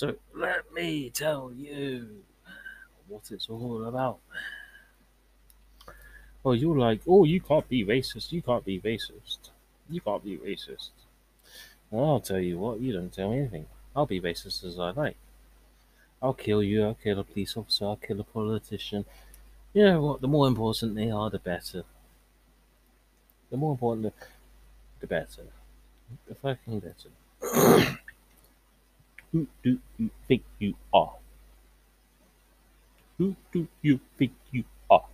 So let me tell you what it's all about. Well, you're like, oh, you can't be racist. You can't be racist. You can't be racist. Well, I'll tell you what, you don't tell me anything. I'll be racist as I like. I'll kill you, I'll kill a police officer, I'll kill a politician. You know what? The more important they are, the better. The more important, the, the better. The fucking better. Who do you think you are? Who do you think you are?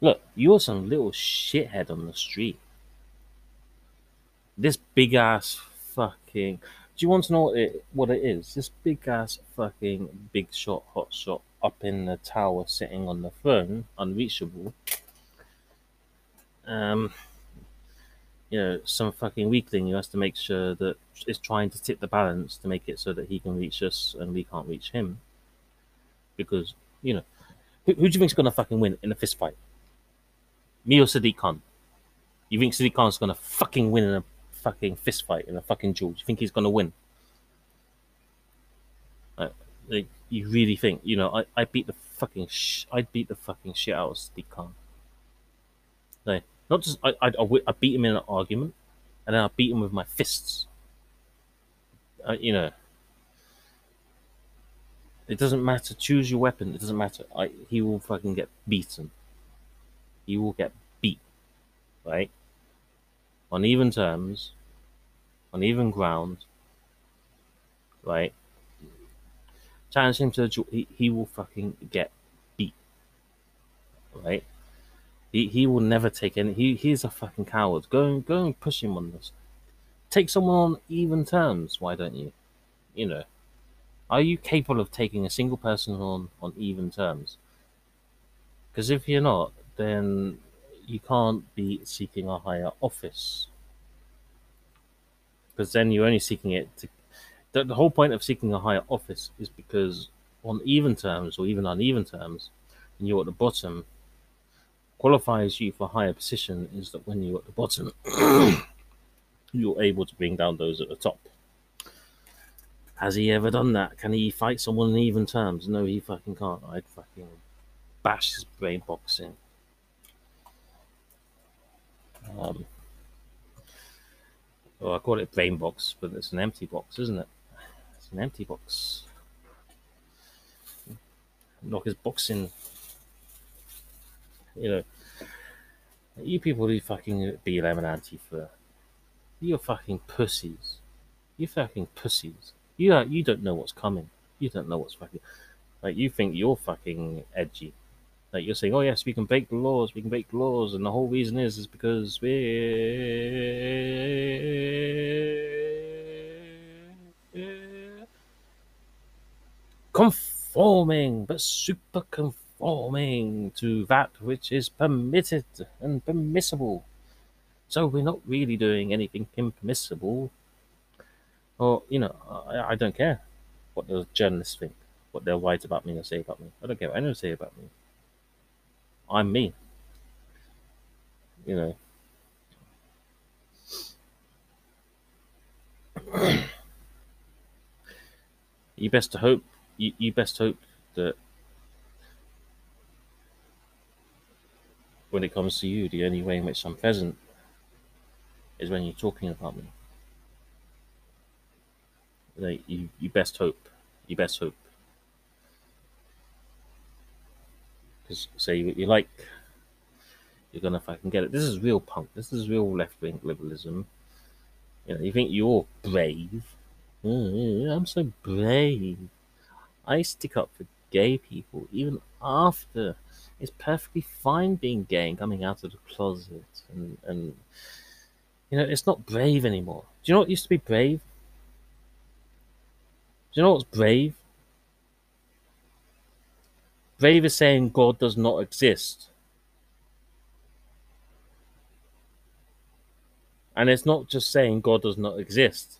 Look, you're some little shithead on the street. This big ass fucking. Do you want to know what it, what it is? This big ass fucking big shot, hot shot up in the tower sitting on the phone, unreachable. Um, you know, some fucking weakling who has to make sure that is trying to tip the balance to make it so that he can reach us and we can't reach him. Because, you know, who, who do you think's gonna fucking win in a fist fight? Me or Sadiq Khan? You think Sadiq Khan's gonna fucking win in a fucking fist fight in a fucking duel? Do you think he's gonna win? Uh, like, you really think, you know, I, I beat the fucking sh- I beat the fucking shit out of Sadiq Khan. Like, not just I, I, I beat him in an argument, and then I beat him with my fists. Uh, you know, it doesn't matter. Choose your weapon. It doesn't matter. I, he will fucking get beaten. He will get beat, right? On even terms, on even ground, right? Challenge him to. He, he will fucking get beat, right? He he will never take any. He he's a fucking coward. Go and go and push him on this. Take someone on even terms. Why don't you? You know, are you capable of taking a single person on on even terms? Because if you're not, then you can't be seeking a higher office. Because then you're only seeking it to. The, the whole point of seeking a higher office is because on even terms or even uneven terms, and you're at the bottom, qualifies you for higher position is that when you're at the bottom, you're able to bring down those at the top. Has he ever done that? Can he fight someone in even terms? No, he fucking can't. I'd fucking bash his brain box in. Um, I call it brain box, but it's an empty box, isn't it? It's an empty box. Knock his box in you know, you people who fucking BLM and Antifa, you're fucking pussies. You fucking pussies. You are, you don't know what's coming. You don't know what's fucking like. You think you're fucking edgy. Like you're saying, oh yes, we can break the laws, we can break the laws, and the whole reason is is because we're conforming, but super conforming conforming to that which is permitted and permissible. So we're not really doing anything impermissible. Or, you know, I, I don't care what the journalists think, what they'll write about me or say about me. I don't care what anyone say about me. I'm me. You know. you best hope you, you best hope that when it comes to you, the only way in which I'm present is when you're talking about me. Like you, you best hope. You best hope. Because say you, you like, you're gonna fucking get it. This is real punk. This is real left wing liberalism. You know, you think you're brave. Oh, I'm so brave. I stick up for gay people even after it's perfectly fine being gay and coming out of the closet and, and you know it's not brave anymore. Do you know what used to be brave? Do you know what's brave? Brave is saying god does not exist. And it's not just saying god does not exist.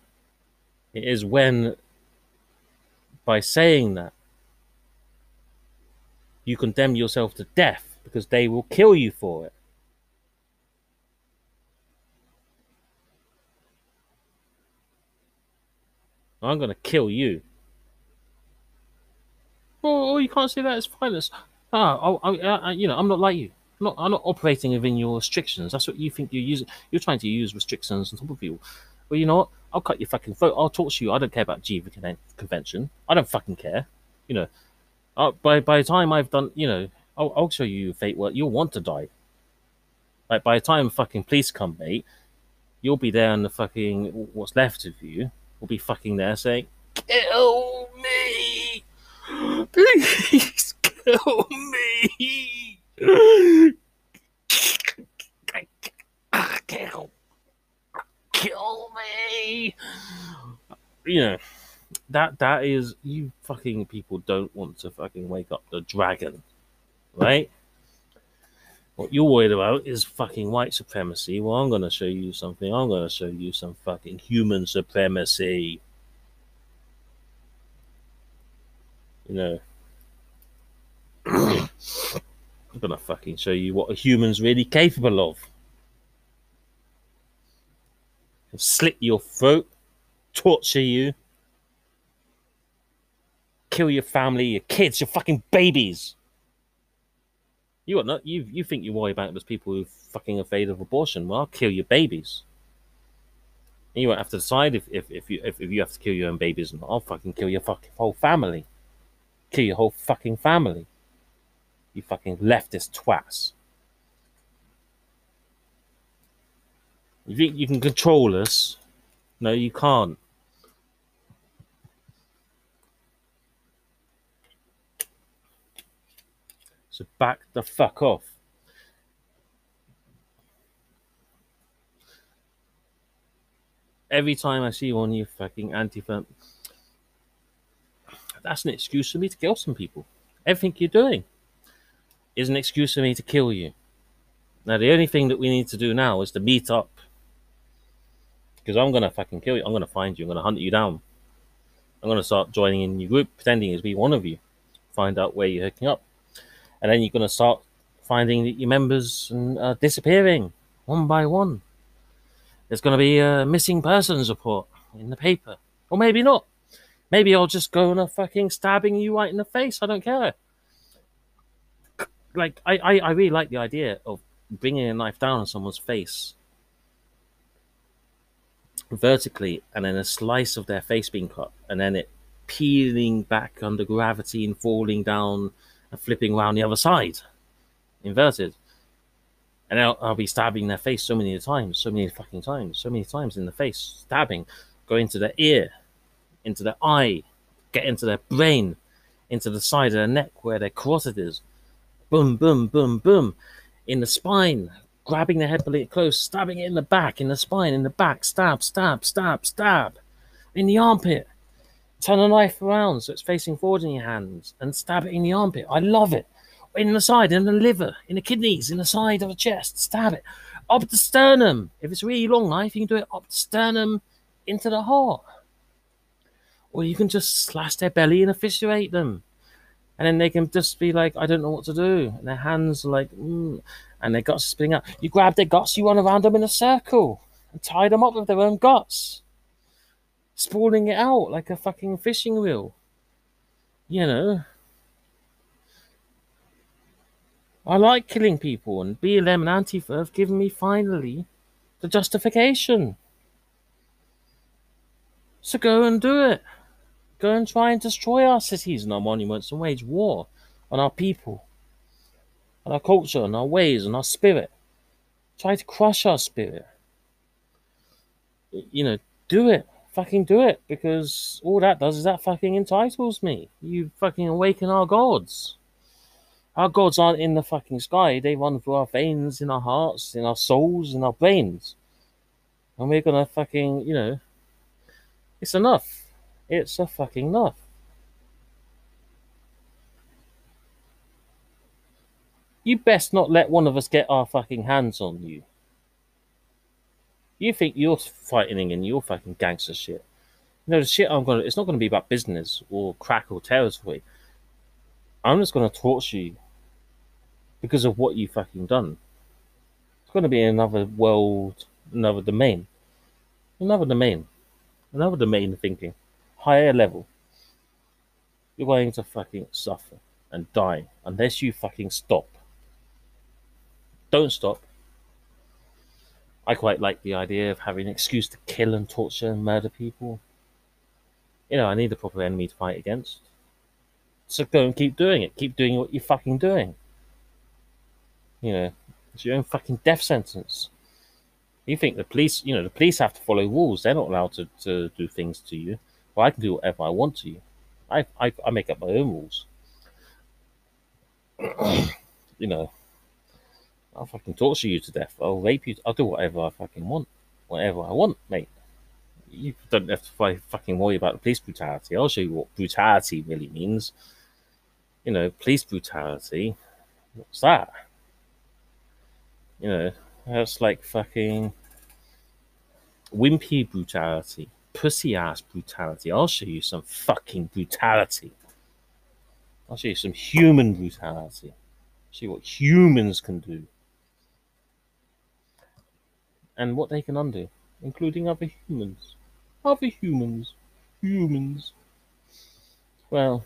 It is when by saying that you condemn yourself to death because they will kill you for it. I'm gonna kill you. Oh, oh you can't say that. It's violence. Ah, oh, oh, uh, you know, I'm not like you. I'm not, I'm not operating within your restrictions. That's what you think you're using. You're trying to use restrictions on top of you. Well, you know what? I'll cut your fucking throat. I'll talk to you. I don't care about Geneva Convention. I don't fucking care. You know, uh, by by the time I've done, you know, I'll, I'll show you fate work. You'll want to die. Like by the time fucking police come, mate, you'll be there and the fucking what's left of you will be fucking there saying, "Kill me, please kill me." kill, kill me. You know, that that is you fucking people don't want to fucking wake up the dragon, right? What you're worried about is fucking white supremacy. Well, I'm gonna show you something. I'm gonna show you some fucking human supremacy. You know. I'm gonna fucking show you what a human's really capable of. Slit your throat, torture you, kill your family, your kids, your fucking babies. You what? Not you? You think you worry about those people who fucking afraid of abortion? Well, I'll kill your babies. And you won't have to decide if, if, if you if, if you have to kill your own babies or not. I'll fucking kill your fucking whole family. Kill your whole fucking family. You fucking leftist twats. You think you can control us? No, you can't. So back the fuck off. Every time I see one, you fucking anti that's an excuse for me to kill some people. Everything you're doing is an excuse for me to kill you. Now, the only thing that we need to do now is to meet up. Because I'm going to fucking kill you. I'm going to find you. I'm going to hunt you down. I'm going to start joining in your group, pretending to be one of you. Find out where you're hooking up and then you're going to start finding that your members are disappearing one by one. There's going to be a missing persons report in the paper, or maybe not. Maybe I'll just go on a fucking stabbing you right in the face. I don't care. Like I, I, I really like the idea of bringing a knife down on someone's face vertically, and then a slice of their face being cut, and then it peeling back under gravity and falling down and flipping around the other side, inverted. And I'll, I'll, be stabbing their face so many times, so many fucking times, so many times in the face, stabbing, go into their ear, into their eye, get into their brain, into the side of their neck where their carotid is. Boom, boom, boom, boom. In the spine, grabbing the head really close, stabbing it in the back, in the spine, in the back, stab, stab, stab, stab. In the armpit, Turn a knife around so it's facing forward in your hands and stab it in the armpit. I love it. In the side, in the liver, in the kidneys, in the side of the chest. Stab it. Up the sternum. If it's a really long knife, you can do it up the sternum into the heart. Or you can just slash their belly and efficiate them. And then they can just be like, I don't know what to do. And their hands are like, mm, and their guts spinning out. You grab their guts, you run around them in a circle and tie them up with their own guts spooling it out like a fucking fishing reel. You know. I like killing people, and BLM and Antifa have given me finally the justification. So go and do it. Go and try and destroy our cities and our monuments and wage war on our people, on our culture, and our ways, and our spirit. Try to crush our spirit. You know, do it fucking do it because all that does is that fucking entitles me. You fucking awaken our gods. Our gods aren't in the fucking sky, they run through our veins, in our hearts, in our souls, in our brains. And we're gonna fucking, you know, it's enough. It's a fucking enough. You best not let one of us get our fucking hands on you. You think you're fighting and you're fucking gangster shit. You know, the shit I'm gonna, it's not gonna be about business or crack or territory. I'm just gonna torture you because of what you fucking done. It's gonna be another world, another domain. Another domain. Another domain of thinking. higher level, you're going to fucking suffer and die unless you fucking stop. Don't stop. I quite like the idea of having an excuse to kill and torture and murder people. You know, I need a proper enemy to fight against. So go and keep doing it. Keep doing what you're fucking doing. You know, it's your own fucking death sentence. You think the police, you know, the police have to follow rules. They're not allowed to, to do things to you. Well, I can do whatever I want to you. I, I, I make up my own rules. you know, I'll fucking torture you to death. I'll rape you. I'll do whatever I fucking want. Whatever I want, mate. You don't have to fucking worry about police brutality. I'll show you what brutality really means. You know, police brutality. What's that? You know, that's like fucking wimpy brutality, pussy ass brutality. I'll show you some fucking brutality. I'll show you some human brutality. See what humans can do. And what they can undo, including other humans. Other humans. Humans. Well,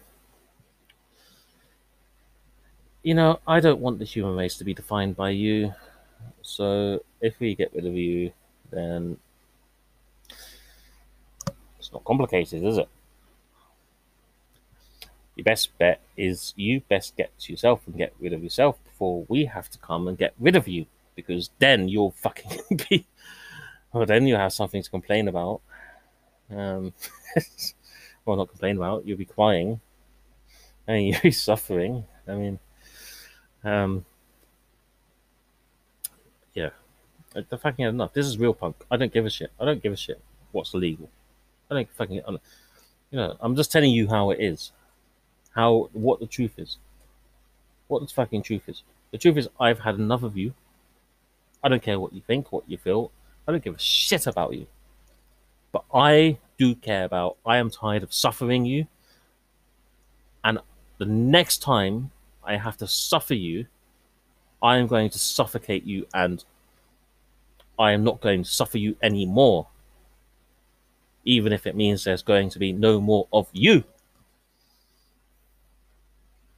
you know, I don't want the human race to be defined by you. So if we get rid of you, then it's not complicated, is it? Your best bet is you best get to yourself and get rid of yourself before we have to come and get rid of you, because then you'll fucking be. Well, then you'll have something to complain about. Um, well, not complain about. You'll be crying, and you'll be suffering. I mean, um, yeah, the fucking enough. This is real punk. I don't give a shit. I don't give a shit what's illegal. I don't fucking. You know, I'm just telling you how it is how what the truth is. What the fucking truth is. The truth is I've had enough of you. I don't care what you think, what you feel. I don't give a shit about you. But I do care about I am tired of suffering you. And the next time I have to suffer you, I am going to suffocate you and I am not going to suffer you anymore. Even if it means there's going to be no more of you.